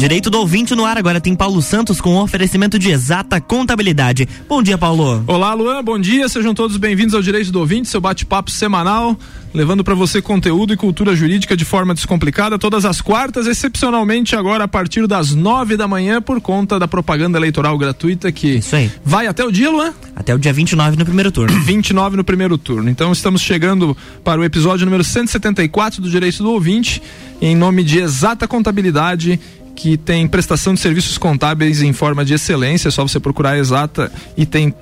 Direito do ouvinte no ar agora tem Paulo Santos com oferecimento de exata contabilidade. Bom dia, Paulo. Olá, Luan. Bom dia. Sejam todos bem-vindos ao Direito do Ouvinte, seu bate-papo semanal, levando para você conteúdo e cultura jurídica de forma descomplicada todas as quartas, excepcionalmente agora a partir das nove da manhã por conta da propaganda eleitoral gratuita que Isso aí. vai até o dia, Luan? Até o dia 29 no primeiro turno. 29 no primeiro turno. Então estamos chegando para o episódio número 174 do Direito do Ouvinte, em nome de Exata Contabilidade que tem prestação de serviços contábeis em forma de excelência, é só você procurar a exata e tem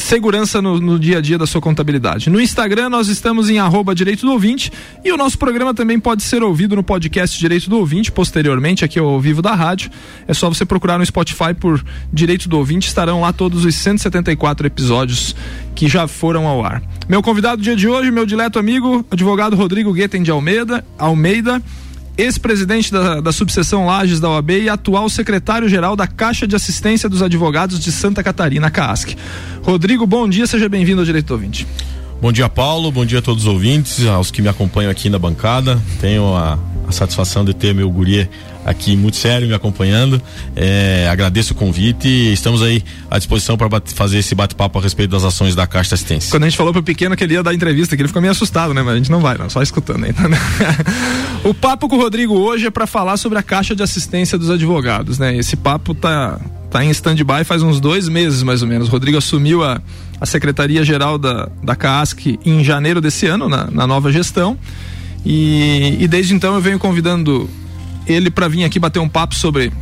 segurança no, no, dia a dia da sua contabilidade. No Instagram nós estamos em arroba direito do ouvinte e o nosso programa também pode ser ouvido no podcast Direito do Ouvinte, posteriormente aqui ao vivo da rádio. É só você procurar no Spotify por Direito do Ouvinte, estarão lá todos os 174 episódios que já foram ao ar. Meu convidado do dia de hoje, meu dileto amigo, advogado Rodrigo Guetem de Almeida, Almeida ex-presidente da, da subseção Lages da OAB e atual secretário-geral da Caixa de Assistência dos Advogados de Santa Catarina, CASC. Rodrigo, bom dia, seja bem-vindo ao Direito Ouvinte. Bom dia, Paulo. Bom dia a todos os ouvintes, aos que me acompanham aqui na bancada. Tenho a, a satisfação de ter meu guri aqui muito sério me acompanhando. É, agradeço o convite e estamos aí à disposição para fazer esse bate-papo a respeito das ações da Caixa de Assistência. Quando a gente falou pro pequeno que ele ia dar entrevista, que ele ficou meio assustado, né? Mas a gente não vai, não, só escutando ainda. Né? o papo com o Rodrigo hoje é para falar sobre a Caixa de Assistência dos Advogados, né? Esse papo tá tá em stand-by faz uns dois meses mais ou menos. O Rodrigo assumiu a, a Secretaria-Geral da, da CASC em janeiro desse ano, na, na nova gestão. E, e desde então eu venho convidando ele para vir aqui bater um papo sobre,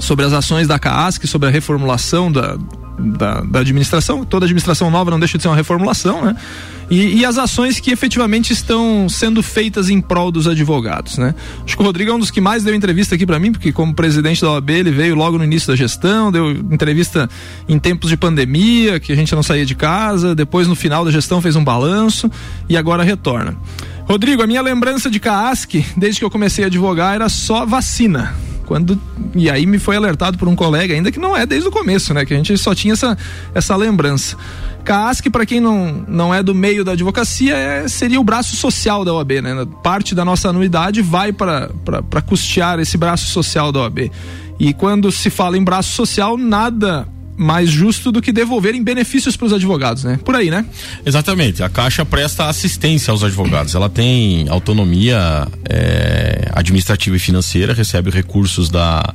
sobre as ações da CASC, sobre a reformulação da, da, da, administração. Toda administração nova não deixa de ser uma reformulação, né? E, e, as ações que efetivamente estão sendo feitas em prol dos advogados, né? Acho que o Rodrigo é um dos que mais deu entrevista aqui para mim, porque como presidente da OAB ele veio logo no início da gestão, deu entrevista em tempos de pandemia, que a gente não saía de casa, depois no final da gestão fez um balanço e agora retorna. Rodrigo, a minha lembrança de CAASC, desde que eu comecei a advogar, era só vacina quando e aí me foi alertado por um colega ainda que não é desde o começo, né, que a gente só tinha essa essa lembrança. CASC, para quem não, não é do meio da advocacia, é, seria o braço social da OAB, né? Parte da nossa anuidade vai para custear esse braço social da OAB. E quando se fala em braço social, nada mais justo do que devolverem benefícios para os advogados, né? Por aí, né? Exatamente. A Caixa presta assistência aos advogados. Ela tem autonomia é, administrativa e financeira, recebe recursos da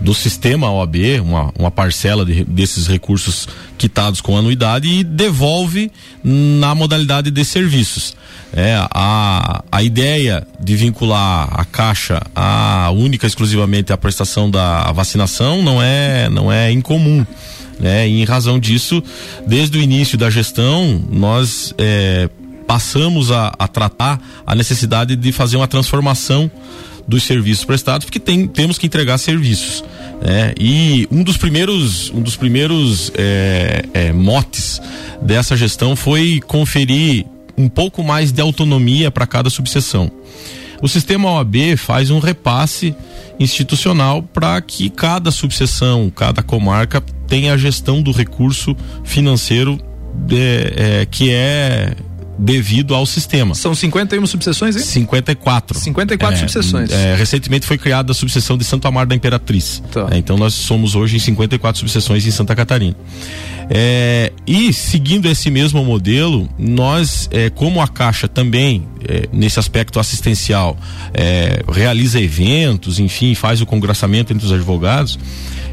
do sistema OAB, uma, uma parcela de, desses recursos quitados com anuidade e devolve na modalidade de serviços. É, a, a ideia de vincular a Caixa a única exclusivamente à prestação da vacinação não é, não é incomum. Né? E em razão disso, desde o início da gestão, nós é, passamos a, a tratar a necessidade de fazer uma transformação dos serviços prestados, porque tem, temos que entregar serviços. Né? E um dos primeiros, um dos primeiros é, é, motes dessa gestão foi conferir um pouco mais de autonomia para cada subseção. O sistema OAB faz um repasse institucional para que cada subseção, cada comarca tenha a gestão do recurso financeiro de, é, que é devido ao sistema. São 51 subseções, hein? 54. 54 é, subseções. É, recentemente foi criada a subseção de Santo Amaro da Imperatriz. Tá. É, então nós somos hoje em 54 subseções em Santa Catarina. É, e seguindo esse mesmo modelo, nós, é, como a Caixa também, é, nesse aspecto assistencial, realiza eventos, enfim, faz o congraçamento entre os advogados,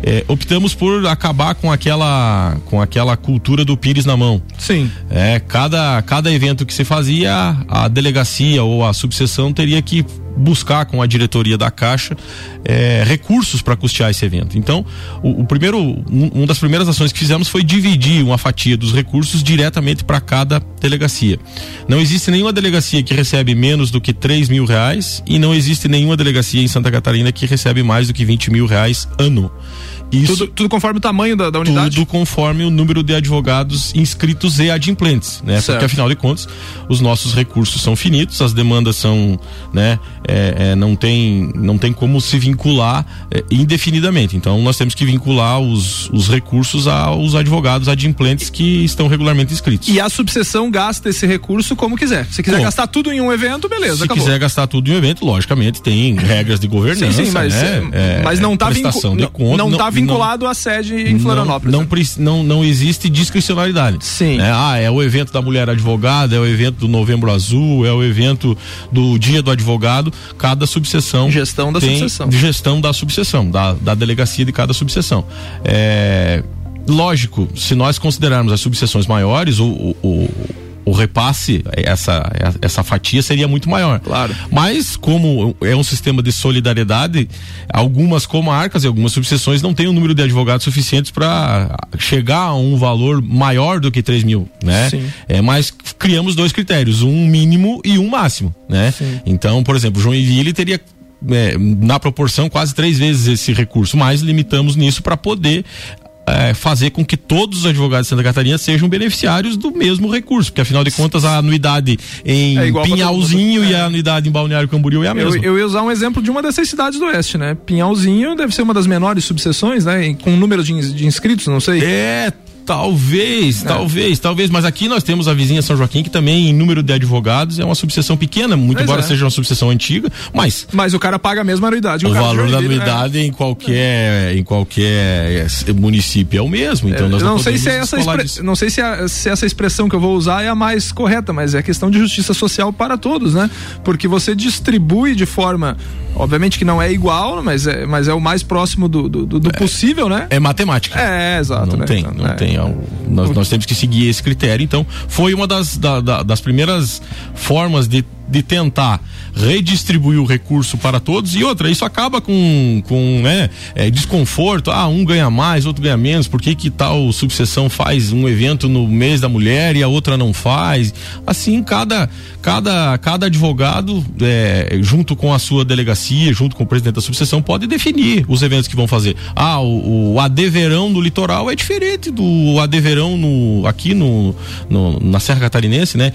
é, optamos por acabar com aquela com aquela cultura do pires na mão. Sim. É, cada, cada evento que se fazia, a delegacia ou a subseção teria que buscar com a diretoria da Caixa é, recursos para custear esse evento. Então, o, o primeiro, um, uma das primeiras ações que fizemos foi dividir uma fatia dos recursos diretamente para cada delegacia. Não existe nenhuma delegacia que recebe menos do que 3 mil reais e não existe nenhuma delegacia em Santa Catarina que recebe mais do que 20 mil reais ano. Isso, tudo, tudo, conforme o tamanho da, da, unidade? Tudo conforme o número de advogados inscritos e adimplentes, né? Certo. Porque afinal de contas, os nossos recursos são finitos, as demandas são, né, é, é, não tem não tem como se vincular é, indefinidamente. Então nós temos que vincular os, os recursos aos advogados adimplentes que estão regularmente inscritos. E a subseção gasta esse recurso como quiser. Se quiser Bom, gastar tudo em um evento, beleza. Se acabou. quiser gastar tudo em um evento, logicamente tem regras de governança. Sim, sim mas, né? É, mas não está vincu não, não tá vinculado não, à sede em Florianópolis. Não, né? não, não, existe discricionalidade. Sim. É, ah, é o evento da mulher advogada, é o evento do Novembro Azul, é o evento do Dia do Advogado. Cada subseção. Gestão da tem subseção. Gestão da subseção, da, da delegacia de cada subseção. É, lógico, se nós considerarmos as subseções maiores, o, o, o repasse, essa, essa fatia seria muito maior. Claro. Mas, como é um sistema de solidariedade, algumas comarcas e algumas subseções não têm o um número de advogados suficientes para chegar a um valor maior do que 3 mil, né? Sim. É, mas criamos dois critérios, um mínimo e um máximo, né? Sim. Então, por exemplo, Joinville teria é, na proporção quase três vezes esse recurso, mas limitamos nisso para poder é, fazer com que todos os advogados de Santa Catarina sejam beneficiários do mesmo recurso, porque afinal de contas a anuidade em é Pinhalzinho e a é. anuidade em Balneário Camboriú é a mesma. Eu, eu, ia usar um exemplo de uma dessas cidades do oeste, né? Pinhalzinho deve ser uma das menores subseções, né? Com número de, de inscritos, não sei. É, Talvez, é. talvez, talvez, mas aqui nós temos a vizinha São Joaquim, que também, em número de advogados, é uma subseção pequena, muito embora é. seja uma subseção antiga, mas. Mas o cara paga a mesma anuidade. O, o valor da anuidade é. em qualquer em qualquer município é o mesmo, então nós não, não sei se é essa expre... não sei se, a, se essa expressão que eu vou usar é a mais correta, mas é questão de justiça social para todos, né? Porque você distribui de forma Obviamente que não é igual, mas é, mas é o mais próximo do, do, do é, possível, né? É matemática. É, exato. Não né? tem, não é. tem. É nós, nós temos que seguir esse critério. Então, foi uma das, da, da, das primeiras formas de de tentar redistribuir o recurso para todos e outra, isso acaba com, com né, é, desconforto, ah, um ganha mais, outro ganha menos, por que que tal subseção faz um evento no mês da mulher e a outra não faz? Assim, cada, cada, cada advogado, é, junto com a sua delegacia, junto com o presidente da subseção, pode definir os eventos que vão fazer. Ah, o, o AD Verão no litoral é diferente do AD Verão no, aqui no, no na Serra Catarinense, né?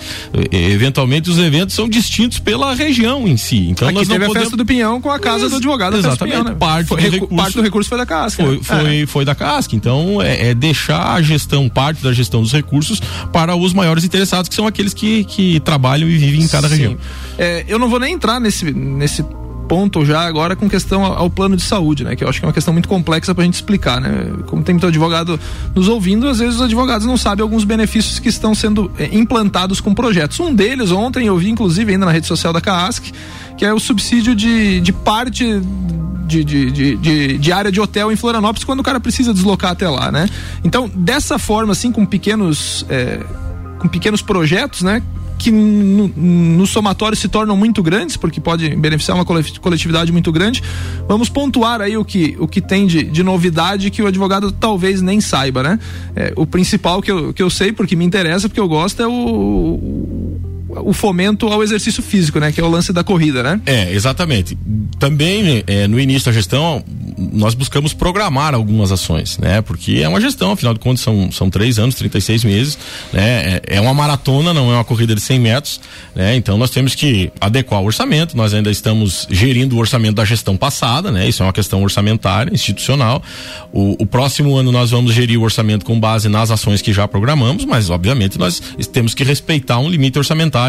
E, eventualmente os eventos são de distintos pela região em si. Então Aqui nós teve não podemos... a festa do Pinhão com a casa Ex do advogado. Exatamente. Pinhão, né? parte, foi, do recurso, parte do recurso foi da casca. Foi, foi, é. foi da casca. Então é, é, deixar a gestão, parte da gestão dos recursos para os maiores interessados, que são aqueles que, que trabalham e vivem em cada Sim. região. É, eu não vou nem entrar nesse, nesse ponto já agora com questão ao plano de saúde, né? Que eu acho que é uma questão muito complexa para a gente explicar, né? Como tem muito advogado nos ouvindo, às vezes os advogados não sabem alguns benefícios que estão sendo é, implantados com projetos. Um deles, ontem eu vi inclusive ainda na rede social da CAASC, que é o subsídio de, de parte de, de, de, de, de área de hotel em Florianópolis quando o cara precisa deslocar até lá, né? Então, dessa forma, assim, com pequenos. É, com pequenos projetos, né? Que no, no, somatório se tornam muito grandes, porque pode beneficiar uma coletividade muito grande. Vamos pontuar aí o que, o que tem de, de novidade que o advogado talvez nem saiba, né? É, o principal que eu, que eu sei, porque me interessa, porque eu gosto, é o, o fomento ao exercício físico, né? Que é o lance da corrida, né? É, exatamente. Também é, no início da gestão nós buscamos programar algumas ações, né? Porque é uma gestão, afinal de contas são, são três anos, 36 meses, né? É, é uma maratona, não é uma corrida de 100 metros, né? Então nós temos que adequar o orçamento, nós ainda estamos gerindo o orçamento da gestão passada, né? Isso é uma questão orçamentária, institucional. O, o próximo ano nós vamos gerir o orçamento com base nas ações que já programamos, mas obviamente nós temos que respeitar um limite orçamentário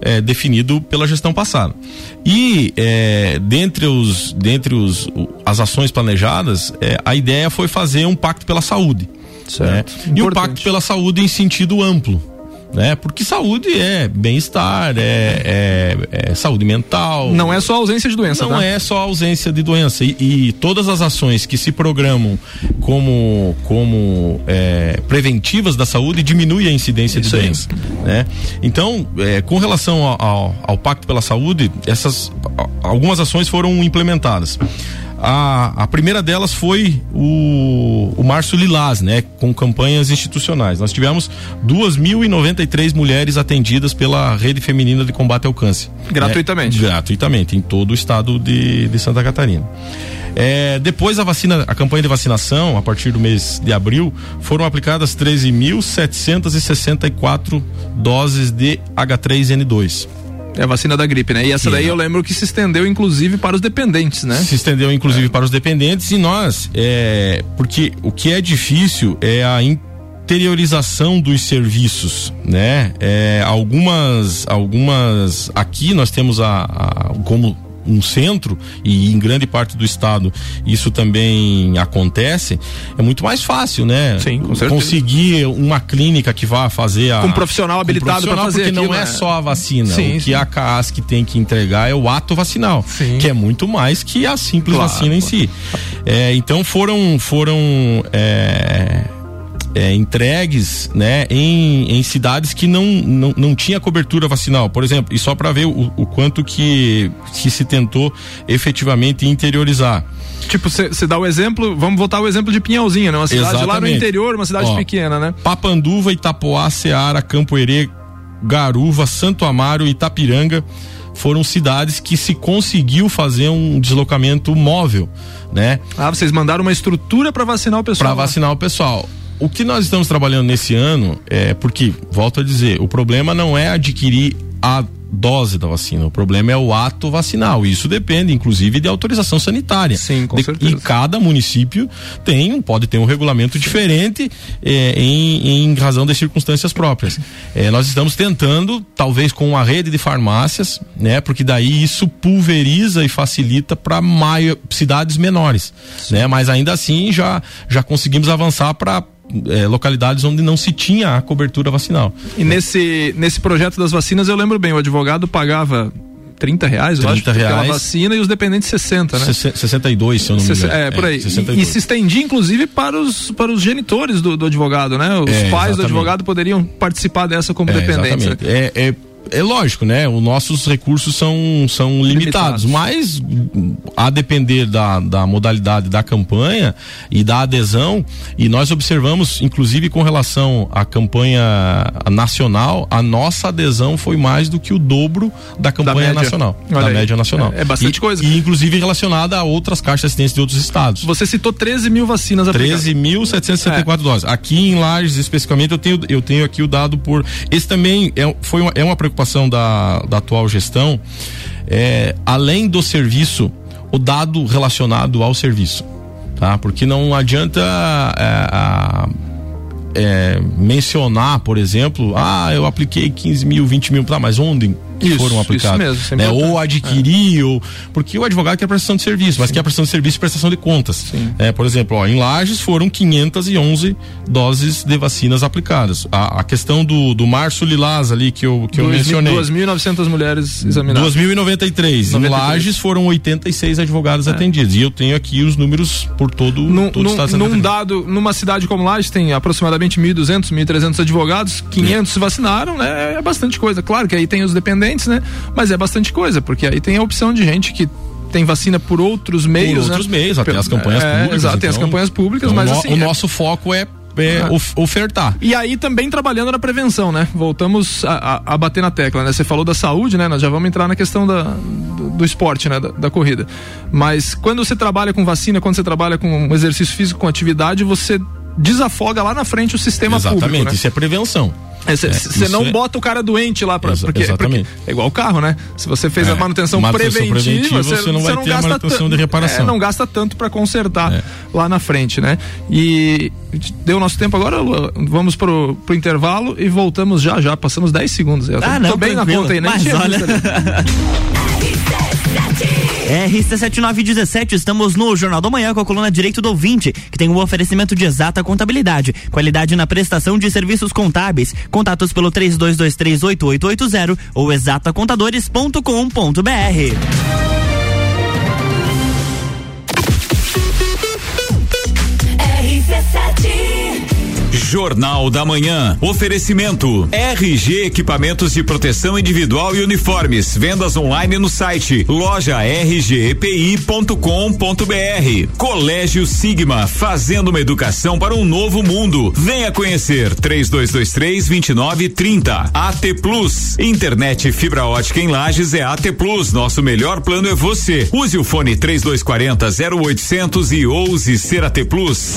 é, definido pela gestão passada. E é, dentre os dentre os as ações planejadas, é, a ideia foi fazer um pacto pela saúde. Certo. Né? E o pacto pela saúde em sentido amplo né? Porque saúde é bem-estar, é, é, é, saúde mental. Não é só ausência de doença, Não tá? é só ausência de doença. E, e, todas as ações que se programam como, como é, preventivas da saúde diminuem a incidência Isso de doença. Né? Então, é, com relação ao, ao, ao Pacto pela Saúde, essas algumas ações foram implementadas. A, a primeira delas foi o, o Março Lilás, né? Com campanhas institucionais. Nós tivemos 2.093 mulheres atendidas pela Rede Feminina de Combate ao Câncer. Gratuitamente. Né? Gratuitamente, em todo o estado de, de Santa Catarina. É, depois a vacina, a campanha de vacinação, a partir do mês de abril, foram aplicadas 13.764 doses de H3N2. É a vacina da gripe, né? E essa daí eu lembro que se estendeu inclusive para os dependentes, né? Se estendeu inclusive é. para os dependentes e nós, é, porque o que é difícil é a interiorização dos serviços, né? É, algumas, algumas, aqui nós temos a, a como um centro e em grande parte do estado isso também acontece, é muito mais fácil, né? Sim, com certeza. Conseguir uma clínica que vá fazer a. Com um profissional habilitado para fazer Porque não é só a vacina. Sim, o que sim. a CASC tem que entregar é o ato vacinal, sim. que é muito mais que a simples claro, vacina em si. É, então foram. foram é, é, entregues né, em, em cidades que não, não, não tinha cobertura vacinal, por exemplo, e só para ver o, o quanto que, que se tentou efetivamente interiorizar. Tipo, você dá o exemplo, vamos voltar ao exemplo de Pinhalzinho, né? Uma cidade Exatamente. lá no interior, uma cidade Ó, pequena, né? Papanduva, Itapoá, Ceará, Campo Herê, Garuva, Santo Amaro, Itapiranga foram cidades que se conseguiu fazer um deslocamento móvel, né? Ah, vocês mandaram uma estrutura para vacinar o pessoal. Para vacinar o pessoal o que nós estamos trabalhando nesse ano é porque, volto a dizer, o problema não é adquirir a dose da vacina. O problema é o ato vacinal. Isso depende, inclusive, de autorização sanitária. Sim, com de, certeza. E cada município tem, pode ter um regulamento diferente é, em, em, razão das circunstâncias próprias. É, nós estamos tentando, talvez com uma rede de farmácias, né? Porque daí isso pulveriza e facilita para cidades menores, Sim. né? Mas ainda assim já já conseguimos avançar para é, localidades onde não se tinha a cobertura vacinal. E nesse, nesse projeto das vacinas, eu lembro bem, o advogado pagava 30 reais, 30 acho, reais. vacina e os dependentes 60, né? 62, se eu não me engano. É, por aí. É, e, e, se estendia, inclusive, para os, para os genitores do, do advogado, né? Os é, pais exatamente. do advogado poderiam participar dessa como é, dependentes. Exatamente. É, é é lógico, né? Os nossos recursos são, são limitados, limitados. mas a depender da, da modalidade da campanha e da adesão, e nós observamos, inclusive com relação à campanha nacional, a nossa adesão foi mais do que o dobro da campanha da nacional, Olha da aí. média nacional. É, é bastante e, coisa. E inclusive relacionada a outras caixas de assistência de outros estados. Você citou 13 mil vacinas 13.774 é. doses. Aqui em Lages, especificamente, eu tenho, eu tenho aqui o dado por. Esse também é, foi uma, é uma preocupação preocupação da, da atual gestão é, além do serviço, o dado relacionado ao serviço. Tá? Porque não adianta é, é, mencionar, por exemplo, ah, eu apliquei 15 mil, 20 mil, tá, mas onde? Isso, foram aplicados. Isso mesmo, né? Ou adquirir, é. ou. Porque o advogado quer prestação de serviço, mas Sim. quer prestação de serviço e prestação de contas. É, por exemplo, ó, em Lages foram 511 doses de vacinas aplicadas. A, a questão do, do Março Lilás ali que eu, que eu mencionei. 2.900 mulheres examinadas. 2.093. Em Lages foram 86 advogados é. atendidos. E eu tenho aqui os números por todo, num, todo num, o estado Num dado, numa cidade como Lages tem aproximadamente 1.200, 1.300 advogados, 500 é. se vacinaram, né? É bastante coisa. Claro que aí tem os dependentes diferentes, né? Mas é bastante coisa, porque aí tem a opção de gente que tem vacina por outros meios. Por né? outros meios, até as campanhas é, públicas. Exato, então, tem as então, campanhas públicas, então mas no, assim. O é... nosso foco é é, ofertar. E aí também trabalhando na prevenção, né? Voltamos a, a, a, bater na tecla, né? Você falou da saúde, né? Nós já vamos entrar na questão da, do, do esporte, né? Da, da, corrida. Mas quando você trabalha com vacina, quando você trabalha com exercício físico, com atividade, você desafoga lá na frente o sistema Exatamente, público. Exatamente, né? isso é prevenção. Você é, não é... bota o cara doente lá para porque, porque, é igual o carro, né? Se você fez é, a manutenção, manutenção preventiva, você, não vai não ter gasta manutenção de reparação. É, não gasta tanto para consertar é. lá na frente, né? E deu nosso tempo agora, vamos pro, pro intervalo e voltamos já já, passamos 10 segundos. Eu ah, tô, não, tô bem tranquilo. na conta aí, né? Mas olha... RC7917, estamos no Jornal da Manhã com a coluna Direito do Ouvinte, que tem um oferecimento de exata contabilidade, qualidade na prestação de serviços contábeis. Contatos pelo 32238880 ou exatacontadores.com.br. Jornal da Manhã. Oferecimento RG Equipamentos de Proteção Individual e Uniformes. Vendas online no site loja rgepi.com.br. Colégio Sigma, fazendo uma educação para um novo mundo. Venha conhecer 3223 2930. AT Plus. Internet fibra ótica em Lages é AT Plus. Nosso melhor plano é você. Use o fone 3240 0800 e ouse ser AT Plus.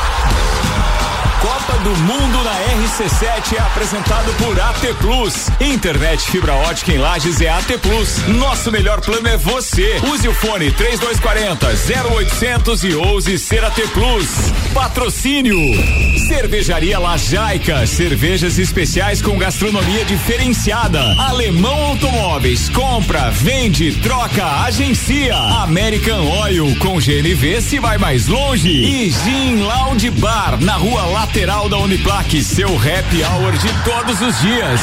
Copa do Mundo na RC7 é apresentado por AT Plus. Internet fibra ótica em Lages é AT Plus. Nosso melhor plano é você. Use o fone 3240 0800 e ouse ser AT Plus. Patrocínio. Cervejaria Lajaica. Cervejas especiais com gastronomia diferenciada. Alemão Automóveis. Compra, vende, troca, agencia. American Oil com GNV se vai mais longe. E Gin Lounge Bar na rua Lata lateral da Uniplaque, seu happy hour de todos os dias.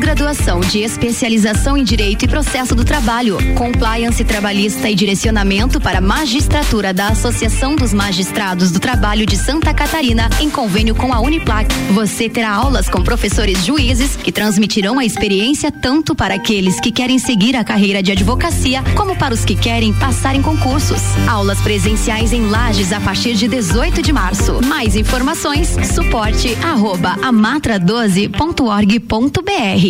Pós-graduação de especialização em Direito e Processo do Trabalho, Compliance Trabalhista e Direcionamento para Magistratura da Associação dos Magistrados do Trabalho de Santa Catarina, em convênio com a Uniplac. Você terá aulas com professores juízes que transmitirão a experiência tanto para aqueles que querem seguir a carreira de advocacia, como para os que querem passar em concursos. Aulas presenciais em Lages a partir de 18 de março. Mais informações, suporte arroba amatra12.org.br.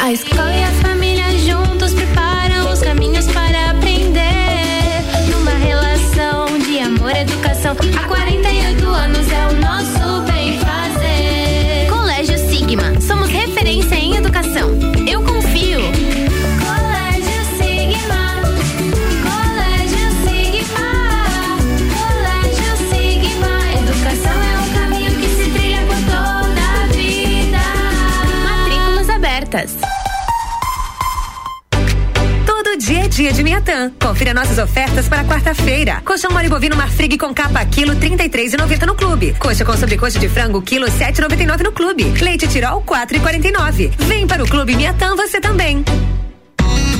A escola e a família juntos preparam os caminhos para aprender. Numa relação de amor educação. De Miatã. Confira nossas ofertas para quarta-feira. Colchão mole bovino marfrig com capa quilo 33,90 no clube. Coxa com sobrecoxa de frango quilo 7,99 no clube. Leite Tirol 4,49. Vem para o clube Miatã você também.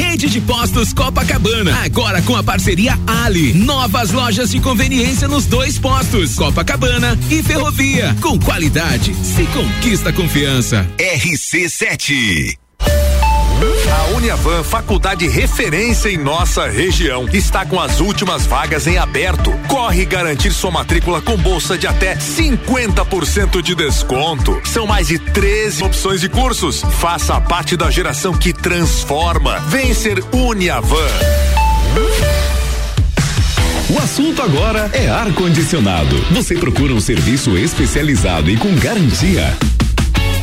Rede de Postos Copacabana, agora com a parceria Ali. Novas lojas de conveniência nos dois postos, Copacabana e Ferrovia. Com qualidade, se conquista confiança. RC7 a Uniavan, faculdade referência em nossa região, está com as últimas vagas em aberto. Corre garantir sua matrícula com bolsa de até 50% de desconto. São mais de 13 opções de cursos. Faça parte da geração que transforma. Vem ser Uniavan. O assunto agora é ar-condicionado. Você procura um serviço especializado e com garantia.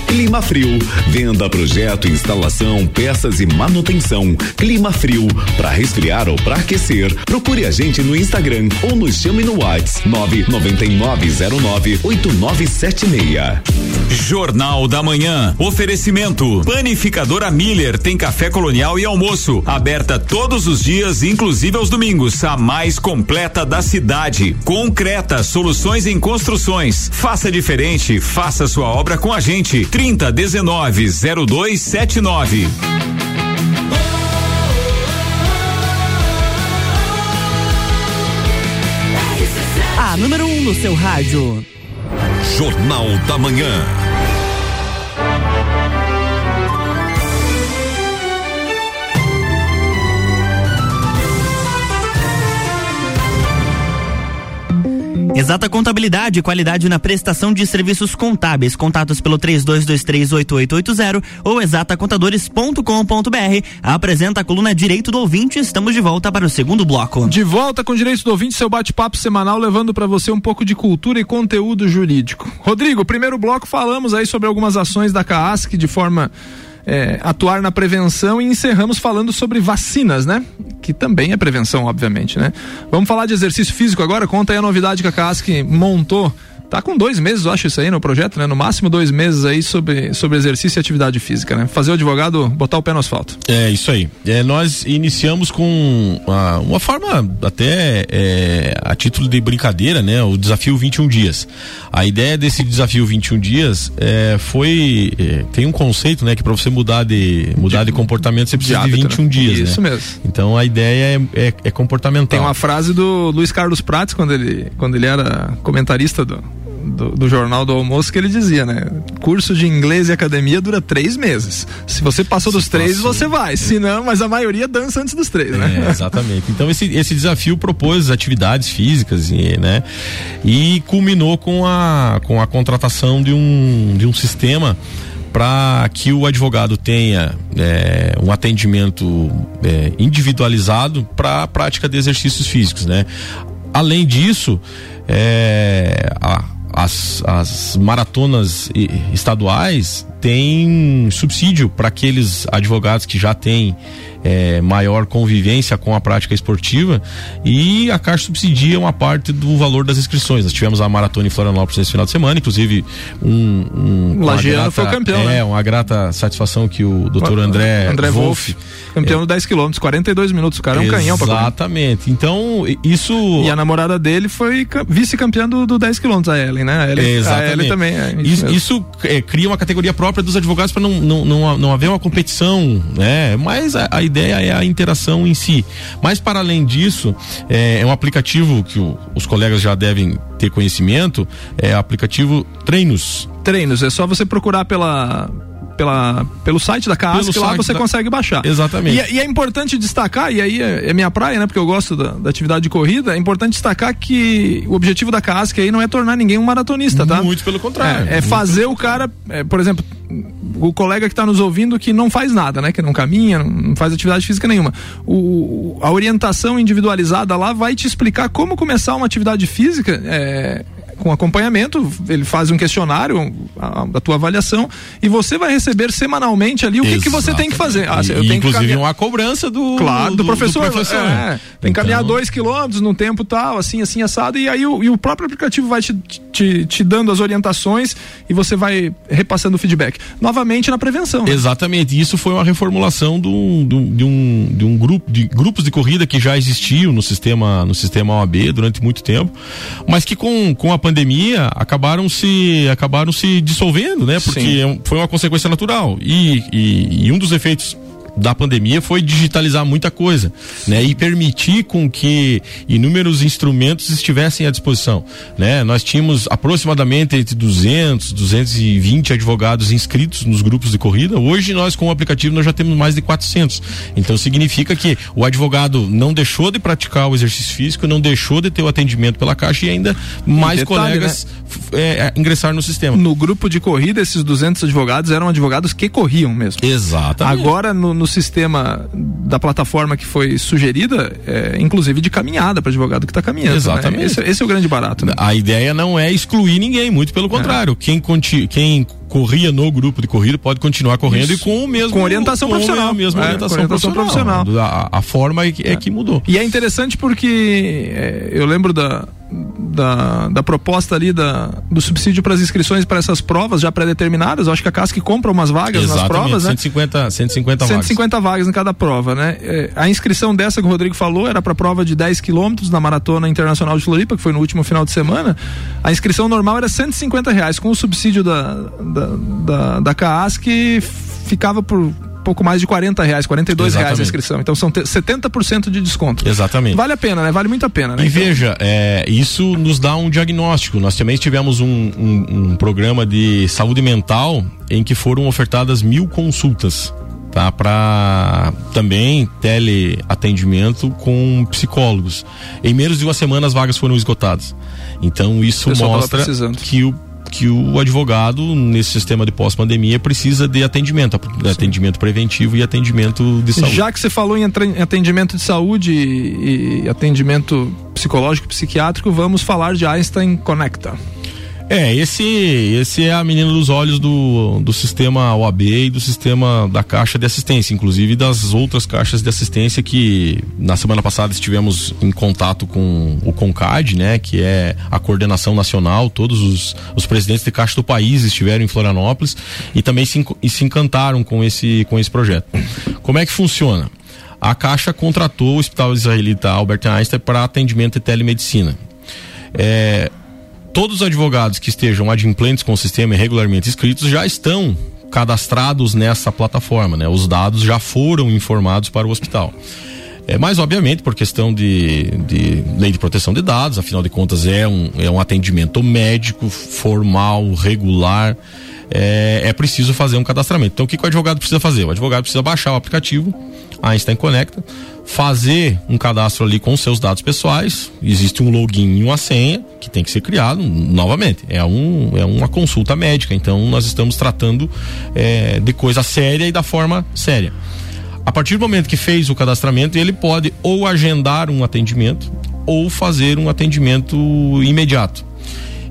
Clima Frio. Venda, projeto, instalação, peças e manutenção. Clima Frio. Para resfriar ou para aquecer, procure a gente no Instagram ou nos chame no WhatsApp 999098976. Jornal da Manhã. Oferecimento. Panificadora Miller tem café colonial e almoço. Aberta todos os dias, inclusive aos domingos. A mais completa da cidade. Concreta, soluções em construções. Faça diferente, faça sua obra com a gente. 30 19 0279. A número 1 um no seu rádio. Jornal da Manhã. Exata Contabilidade, qualidade na prestação de serviços contábeis. Contatos pelo 32238880 ou exatacontadores.com.br. Apresenta a coluna Direito do Ouvinte. Estamos de volta para o segundo bloco. De volta com Direito do Ouvinte, seu bate-papo semanal, levando para você um pouco de cultura e conteúdo jurídico. Rodrigo, primeiro bloco falamos aí sobre algumas ações da CAASC de forma é, atuar na prevenção e encerramos falando sobre vacinas, né? Que também é prevenção, obviamente, né? Vamos falar de exercício físico agora? Conta aí a novidade que a CASC montou Tá com dois meses, eu acho isso aí no projeto, né? No máximo dois meses aí sobre, sobre exercício e atividade física, né? Fazer o advogado botar o pé no asfalto. É, isso aí. É, nós iniciamos com uma, uma forma até é, a título de brincadeira, né? O desafio 21 dias. A ideia desse desafio 21 dias é, foi. É, tem um conceito, né? Que para você mudar de, mudar de, de comportamento você precisa de, hábito, de 21 né? dias. Isso né? mesmo. Então a ideia é, é, é comportamental. Tem uma frase do Luiz Carlos Prates, quando ele, quando ele era comentarista do do, do, Jornal do Almoço que ele dizia, né? Curso de inglês e academia dura três meses. Se você passou dos três, você vai. Se não, mas a maioria dança antes dos três, né? É, exatamente. Então esse, esse desafio propôs atividades físicas, e, né? E culminou com a, com a contratação de um, de um sistema para que o advogado tenha é, um atendimento é, individualizado para a prática de exercícios físicos, né? Além disso, é, a, as, as maratonas estaduais têm subsídio para aqueles advogados que já têm é, maior convivência com a prática esportiva e a Caixa subsidia uma parte do valor das inscrições. Nós tivemos a maratona em Florianópolis nesse final de semana, inclusive um, um Lajeano foi o campeão, é, né? uma grata satisfação que o doutor André, André Wolff, campeão é, do 10 quilômetros, 42 minutos, o cara é um canhão para Exatamente. Então, isso E a namorada dele foi vice-campeã do, do 10 quilômetros, a Ellen, né? A Ellen, Exatamente. A Ellen também. É, isso, isso é, cria uma categoria própria dos advogados para não, não, não, não haver uma competição, né? Mas a, a ideia é a interação em si. Mas para além disso, é, é um aplicativo que o, os colegas já devem ter conhecimento, é aplicativo Treinos. Treinos, é só você procurar pela pela, pelo site da CAASC, que lá você da... consegue baixar. Exatamente. E, e, é importante destacar, e aí é, é, minha praia, né? Porque eu gosto da, da, atividade de corrida, é importante destacar que o objetivo da CAASC aí não é tornar ninguém um maratonista, tá? Muito pelo contrário. É, é fazer o cara, é, por exemplo, o colega que está nos ouvindo que não faz nada, né? Que não caminha, não faz atividade física nenhuma. O, a orientação individualizada lá vai te explicar como começar uma atividade física. É, com acompanhamento, ele faz um questionário, a, a, tua avaliação, e você vai receber semanalmente ali o que, que você tem que fazer. Ah, eu e, tenho inclusive uma cobrança do, claro, do, do professor. Do professor. É, tem que caminhar então- dois quilômetros num tempo tal, assim, assim, assado, e aí o, e o próprio aplicativo vai te, te, te, dando as orientações e você vai repassando o feedback. Novamente na prevenção. Né? Exatamente. Isso foi uma reformulação do, do, de, um, de um grupo de grupos de corrida que já existiam no sistema, no sistema OAB durante muito tempo, mas que com, com a pandemia acabaram se acabaram se dissolvendo, né? Porque Sim. foi uma consequência natural. E, e, e um dos efeitos da pandemia foi digitalizar muita coisa, né? E permitir com que inúmeros instrumentos estivessem à disposição, né? Nós tínhamos aproximadamente entre 200, 220 advogados inscritos nos grupos de corrida. Hoje nós com o aplicativo nós já temos mais de 400. Então significa que o advogado não deixou de praticar o exercício físico, não deixou de ter o atendimento pela caixa e ainda mais detalhe, colegas né? é, é, ingressar no sistema. No grupo de corrida esses 200 advogados eram advogados que corriam mesmo. Exatamente. Agora no, no sistema da plataforma que foi sugerida, é, inclusive de caminhada para advogado que está caminhando. Né? Exatamente. Né? Esse, esse, é o grande barato. Né? A ideia não é excluir ninguém, muito pelo contrário. É. Quem, quem corria no grupo de corrida pode continuar correndo Isso. e com o mesmo com orientação com profissional, a mesma é, orientação, orientação profissional. profissional. A, a, forma é que, é. que mudou. E é interessante porque é, eu lembro da da, da proposta ali da, do subsídio para as inscrições para essas provas já pré-determinadas. Acho que a CASC compra umas vagas Exatamente, nas provas, 150, né? 150 vagas. 150 vagas em cada prova, né? É, a inscrição dessa que o Rodrigo falou era para prova de 10 quilômetros na Maratona Internacional de Floripa, que foi no último final de semana. A inscrição normal era 150 reais. Com o subsídio da, da, da, da CASC ficava por pouco mais de 40 reais, 42 Exatamente. reais a inscrição. Então são 70% de desconto. Exatamente. Vale a pena, né? Vale muito a pena, né? E então... veja, é, isso nos dá um diagnóstico. Nós também tivemos um, um, um programa de saúde mental em que foram ofertadas mil consultas tá? Para também teleatendimento com psicólogos. Em menos de uma semana as vagas foram esgotadas. Então isso mostra que o que o advogado nesse sistema de pós-pandemia precisa de atendimento, atendimento preventivo e atendimento de saúde. Já que você falou em atendimento de saúde e atendimento psicológico, psiquiátrico, vamos falar de Einstein Conecta. É, esse, esse é a menina dos olhos do, do sistema OAB e do sistema da caixa de assistência, inclusive das outras caixas de assistência que na semana passada estivemos em contato com o CONCAD, né, que é a coordenação nacional, todos os, os presidentes de caixa do país estiveram em Florianópolis e também se, e se encantaram com esse, com esse projeto. Como é que funciona? A Caixa contratou o Hospital Israelita Albert Einstein para atendimento e telemedicina. É, todos os advogados que estejam adimplentes com o sistema e regularmente inscritos já estão cadastrados nessa plataforma, né? Os dados já foram informados para o hospital. É, mas, obviamente, por questão de, de lei de proteção de dados, afinal de contas, é um, é um atendimento médico, formal, regular. É, é preciso fazer um cadastramento. Então, o que, que o advogado precisa fazer? O advogado precisa baixar o aplicativo Einstein Conecta, fazer um cadastro ali com seus dados pessoais. Existe um login e uma senha que tem que ser criado novamente. É, um, é uma consulta médica, então nós estamos tratando é, de coisa séria e da forma séria. A partir do momento que fez o cadastramento, ele pode ou agendar um atendimento ou fazer um atendimento imediato.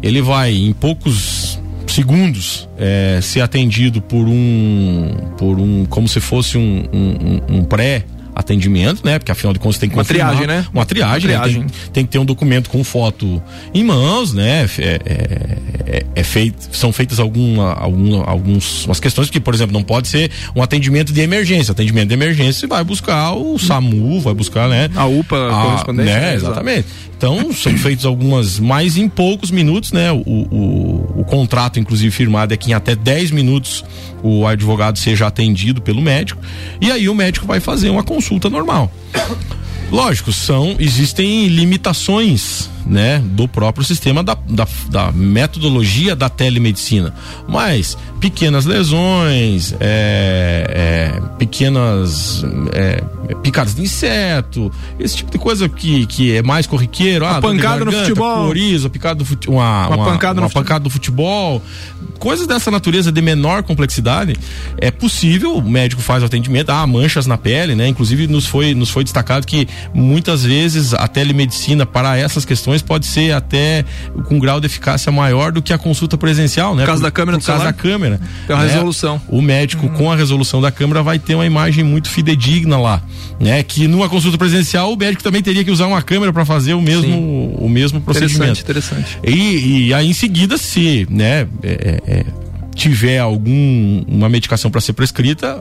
Ele vai em poucos segundos é, ser atendido por um por um como se fosse um, um, um pré atendimento, né? Porque afinal de contas tem que uma triagem, né? Uma triagem, uma triagem. Né? Tem, tem, que ter um documento com foto em mãos, né? É, é, é, é feito, são feitas alguma, alguma, algumas questões que, por exemplo, não pode ser um atendimento de emergência. Atendimento de emergência você vai buscar o SAMU, vai buscar, né? A UPA a, correspondente. Né? Exatamente. Então, são feitas algumas, mais em poucos minutos, né? O, o, o contrato, inclusive, firmado é que em até 10 minutos o advogado seja atendido pelo médico. E aí o médico vai fazer uma consulta normal. Lógico, são existem limitações né, do próprio sistema da, da, da, metodologia da telemedicina. Mas pequenas lesões, é, é, pequenas é, picadas de inseto, esse tipo de coisa que, que é mais corriqueiro. Ah, pancada garganta, no futebol. Coriza, picada do fute, uma, uma, uma, pancada, uma pancada do futebol. Coisas dessa natureza de menor complexidade, é possível, o médico faz o atendimento, há manchas na pele, né? Inclusive nos foi, nos foi destacado que muitas vezes a telemedicina para essas questões pode ser até com grau de eficácia maior do que a consulta presencial, né? Por causa da câmera, por causa da câmera. Uma né? resolução. O médico, com a resolução da câmera, vai ter uma imagem muito fidedigna lá, né? Que numa consulta presencial, o médico também teria que usar uma câmera para fazer o mesmo, o mesmo procedimento. Interessante, interessante. E, e aí em seguida, se, né? É, é, tiver algum uma medicação para ser prescrita,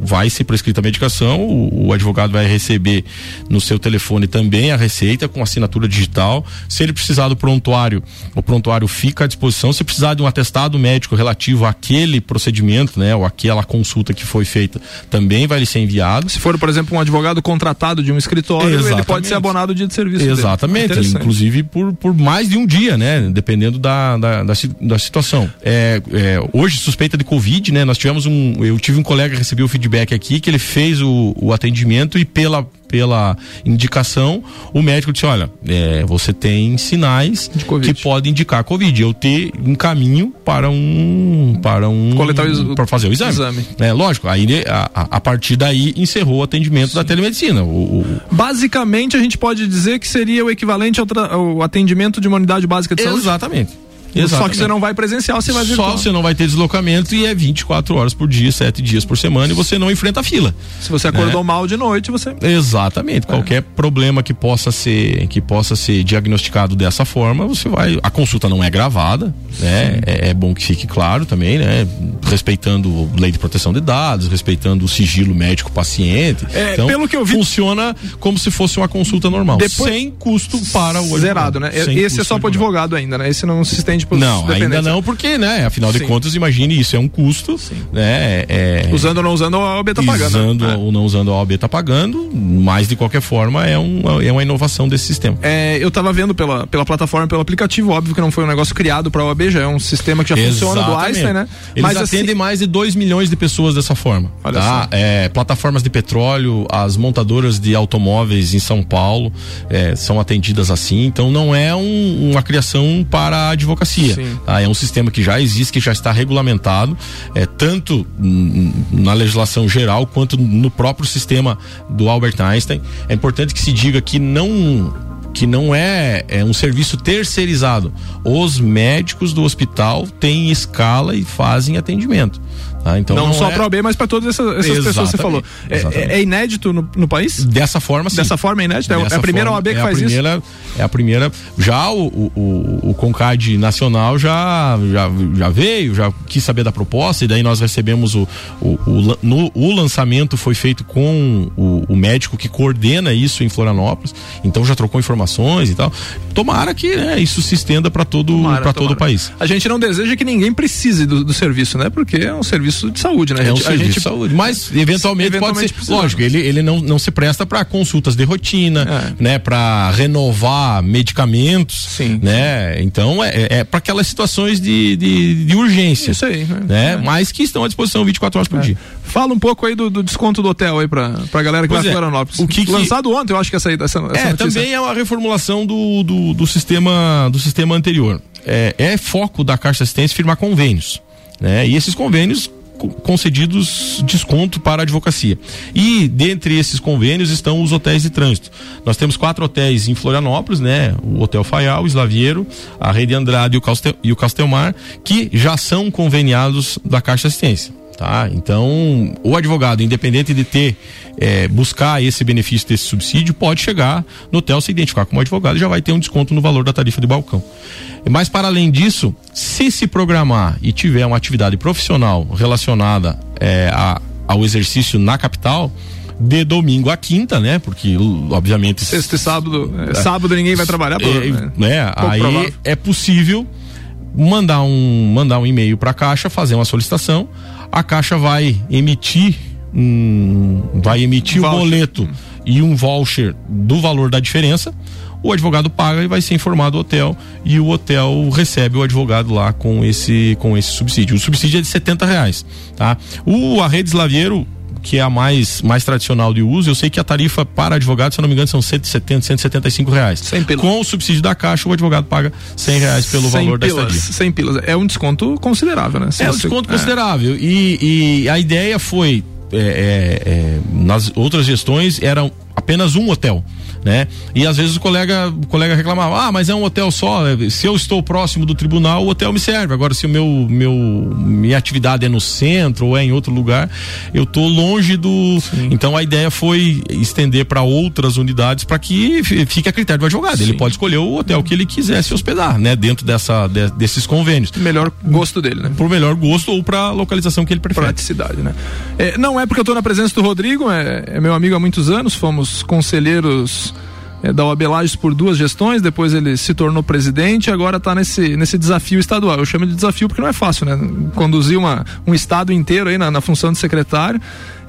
vai ser prescrita a medicação, o, o, advogado vai receber no seu telefone também a receita com assinatura digital. Se ele precisar do prontuário, o prontuário fica à disposição. Se precisar de um atestado médico relativo àquele procedimento, né, ou aquela consulta que foi feita, também vai lhe ser enviado. Se for, por exemplo, um advogado contratado de um escritório, Exatamente. ele pode ser abonado o dia de serviço. Exatamente, inclusive por, por mais de um dia, né, dependendo da, da, da, da situação. É, é, hoje, suspeita de Covid, né, nós tivemos um, eu tive um colega que recebeu o feedback feedback aqui que ele fez o, o atendimento e pela pela indicação, o médico disse: olha, é, você tem sinais que podem indicar Covid. Eu te encaminho para um. para um. Coletar o, para fazer o exame. exame. É, lógico, aí a, a, partir daí encerrou o atendimento Sim. da telemedicina. O, o, Basicamente, a gente pode dizer que seria o equivalente ao, ao atendimento de uma unidade básica de saúde? Exatamente. Exatamente. Só que você não vai presencial, você vai virtual. Só você não vai ter deslocamento e é 24 horas por dia, 7 dias por semana e você não enfrenta a fila. Se você acordou né? mal de noite, você. Exatamente. É. Qualquer problema que possa ser que possa ser diagnosticado dessa forma, você vai. A consulta não é gravada, né? É, é, bom que fique claro também, né? Respeitando lei de proteção de dados, respeitando o sigilo médico paciente. É, então, pelo que eu vi, funciona como se fosse uma consulta normal, Depois, sem custo para o Zerado, né? Esse é só para advogado ainda, né? Esse não se estende pros Não, ainda não, porque, né, afinal de Sim. contas, imagine isso, é um custo, né? É, Usando ou não usando, a OAB tá pagando. usando né? ou não usando a OAB tá pagando, mas de qualquer forma é, um, é uma inovação desse sistema. É, eu tava vendo pela, pela plataforma, pelo aplicativo, óbvio que não foi um negócio criado pra OAB, já é um sistema que já funciona do Exatamente. Einstein, né? Eles Mas atendem assim, mais de 2 milhões de pessoas dessa forma. Olha tá? só. É, plataformas de petróleo, as montadoras de automóveis em São Paulo é, são atendidas assim. Então não é um- uma criação para a advocacia. Sim. tá? É um sistema que já existe, que já está regulamentado, é, tanto na legislação geral quanto no próprio sistema do Albert Einstein. É importante que se diga que não que não é, é um serviço terceirizado. Os médicos do hospital têm escala e fazem atendimento. Tá? Então não, não, só é pra OAB, mas pra todas essas, essas pessoas que você falou. É-. É, é inédito no, no país? Dessa forma, sim. Dessa forma é inédito? É, Dessa é a primeira forma, OAB que é faz isso? primeira, É a primeira. Já o, o, o, Concad Nacional já, já, já veio, já quis saber da proposta, e daí nós recebemos o. O, o, no, o lançamento foi feito com o, o médico que coordena isso em Florianópolis, então já trocou informações e tal. Tomara que né, isso se estenda para todo, pra todo o país. A gente não deseja que ninguém precise do, do serviço, né? Porque é um serviço de saúde, né? É um gente- serviço gente- de saúde, mas eventualmente, Eventualmente pode ser. Lógico, ele, ele não, não se presta para consultas de rotina, É. né? Para renovar medicamentos, Sim. né? Então é, é para aquelas situações de, de, de urgência, Isso aí, né? né? É. Mas que estão à disposição 24 horas por dia. Fala um pouco aí do, do desconto do hotel aí pra, pra galera que Pois vai é. Florianópolis. O que que- Lançado ontem, eu acho que essa, essa, essa É, notícia. também é uma reformulação do, do, do sistema do sistema anterior. É, é foco da Caixa Assistência firmar convênios, né? E esses convênios co- concedidos desconto para a advocacia. E dentre esses convênios estão os hotéis de trânsito. Nós temos quatro hotéis em Florianópolis, né? O Hotel Faial, o Slaviero, a Rede Andrade e o, Castel, e o Castelmar, que já são conveniados da Caixa Assistência. Tá? Então, o advogado, independente de ter, eh, buscar esse benefício desse subsídio, pode chegar no hotel, se identificar como advogado e já vai ter um desconto no valor da tarifa de balcão. Mas, para além disso, se se programar e tiver uma atividade profissional relacionada eh, a- ao exercício na capital, de domingo a quinta, né? Porque, obviamente. Sexta e sábado. é, sábado ninguém vai trabalhar, É, né? né? Aí provável. é possível mandar um mandar um e-mail para a Caixa, fazer uma solicitação, a Caixa vai emitir um, vai emitir o Voucher. boleto e um voucher do valor da diferença. O advogado paga e vai ser informado o hotel e o hotel recebe o advogado lá com esse com esse subsídio. O subsídio é de 70 reais, tá? O a rede Slaviero que é a mais, mais tradicional de uso, eu sei que a tarifa para advogado, se eu não me engano, são 170, 175 reais. Sem pila. Com o subsídio da Caixa, o advogado paga 100 reais pelo 100 valor da pilas, estadia. 100 pilas. É um desconto considerável, né? É um desconto é. considerável. E, e a ideia foi, é, é, é, nas outras gestões, era apenas um hotel. Né? E às vezes o colega, o colega reclamava, ah, mas é um hotel só. Se eu estou próximo do tribunal, o hotel me serve. Agora, se o meu, meu minha atividade é no centro ou é em outro lugar, eu estou longe do. Então a ideia foi estender para outras unidades para que fi- fique a critério do advogado. Ele Sim. pode escolher o hotel que ele quiser se hospedar, né? Dentro dessa, de- desses convênios. Melhor gosto dele, né? Por melhor gosto ou para localização que ele prefere. Praticidade, né? É, não é porque eu tô na presença do Rodrigo, é, é meu amigo há muitos anos, fomos conselheiros é, da OAB por duas gestões, depois ele se tornou presidente, agora tá nesse, nesse desafio estadual. Eu chamo de desafio porque não é fácil, né? Conduzir uma, um estado inteiro aí na, na função de secretário,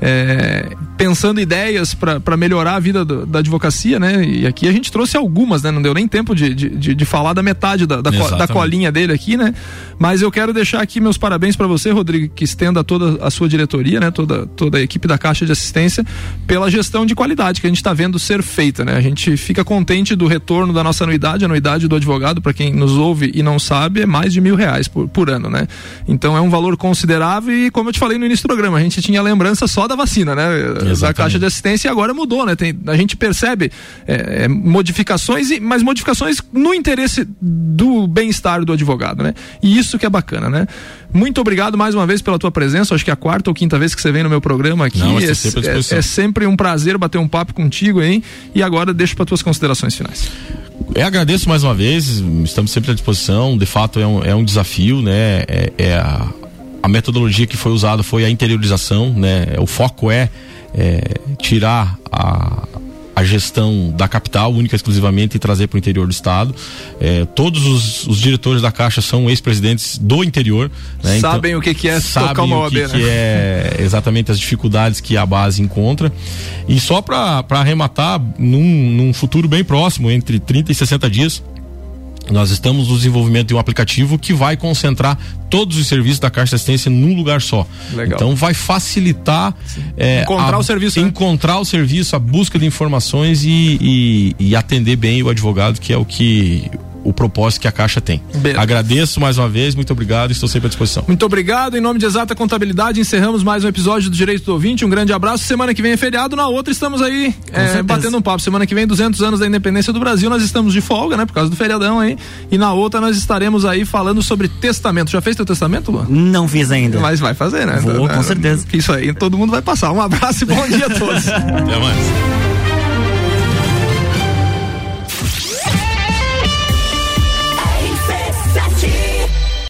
é, pensando ideias para melhorar a vida do- da advocacia, né? E aqui a gente trouxe algumas, né? Não deu nem tempo de, de, de- falar da metade da, da, co- da colinha dele aqui, né? Mas eu quero deixar aqui meus parabéns para você, Rodrigo, que estenda toda a sua diretoria, né? Toda, toda a equipe da Caixa de Assistência pela gestão de qualidade que a gente está vendo ser feita, né? A gente fica contente do retorno da nossa anuidade, a anuidade do advogado, para quem nos ouve e não sabe, é mais de mil reais por, por ano, né? Então é um valor considerável e, como eu te falei no início do programa, a gente tinha lembrança só da vacina, né? Da Exatamente. Caixa de Assistência e agora mudou, né? Tem, a gente percebe é, é, modificações, e, mas modificações no interesse do bem-estar do advogado, né? E isso que é bacana, né? Muito obrigado mais uma vez pela tua presença. Acho que é a quarta ou quinta vez que você vem no meu programa aqui. Não, tá é, sempre é- é sempre um prazer bater um papo contigo aí. E agora deixo para tuas considerações finais. Eu agradeço mais uma vez, estamos sempre à disposição. De fato, é um, é um desafio, né? É, é a, a metodologia que foi usada foi a interiorização, né? O foco é, é tirar a, a gestão da capital, única e exclusivamente, e trazer para o interior do estado. É, todos os, os, diretores da Caixa são ex-presidentes do interior. Né? Sabem então, o que, que é sabem uma OAB, o que, né? que é exatamente as dificuldades que a base encontra. E só para arrematar, num, num futuro bem próximo, entre 30 e 60 dias, nós estamos no desenvolvimento de um aplicativo que vai concentrar todos os serviços da Caixa de Assistência num lugar só. Legal. Então vai facilitar é, encontrar a, o serviço, né? encontrar né? o serviço, a busca de informações e, e, e atender bem o advogado, que é o que o propósito que a Caixa tem. Beleza. Agradeço mais uma vez, muito obrigado, estou sempre à disposição. Muito obrigado, em nome de Exata Contabilidade, encerramos mais um episódio do Direito do Ouvinte, um grande abraço, semana que vem é feriado, na outra estamos aí é, batendo um papo, semana que vem 200 anos da independência do Brasil, nós estamos de folga, né, por causa do feriadão aí, e na outra nós estaremos aí falando sobre testamento, já fez teu testamento, Luan? Não fiz ainda. Mas vai fazer, né? Vou, com certeza. Isso aí, todo mundo vai passar, um abraço e bom dia a todos. Até mais.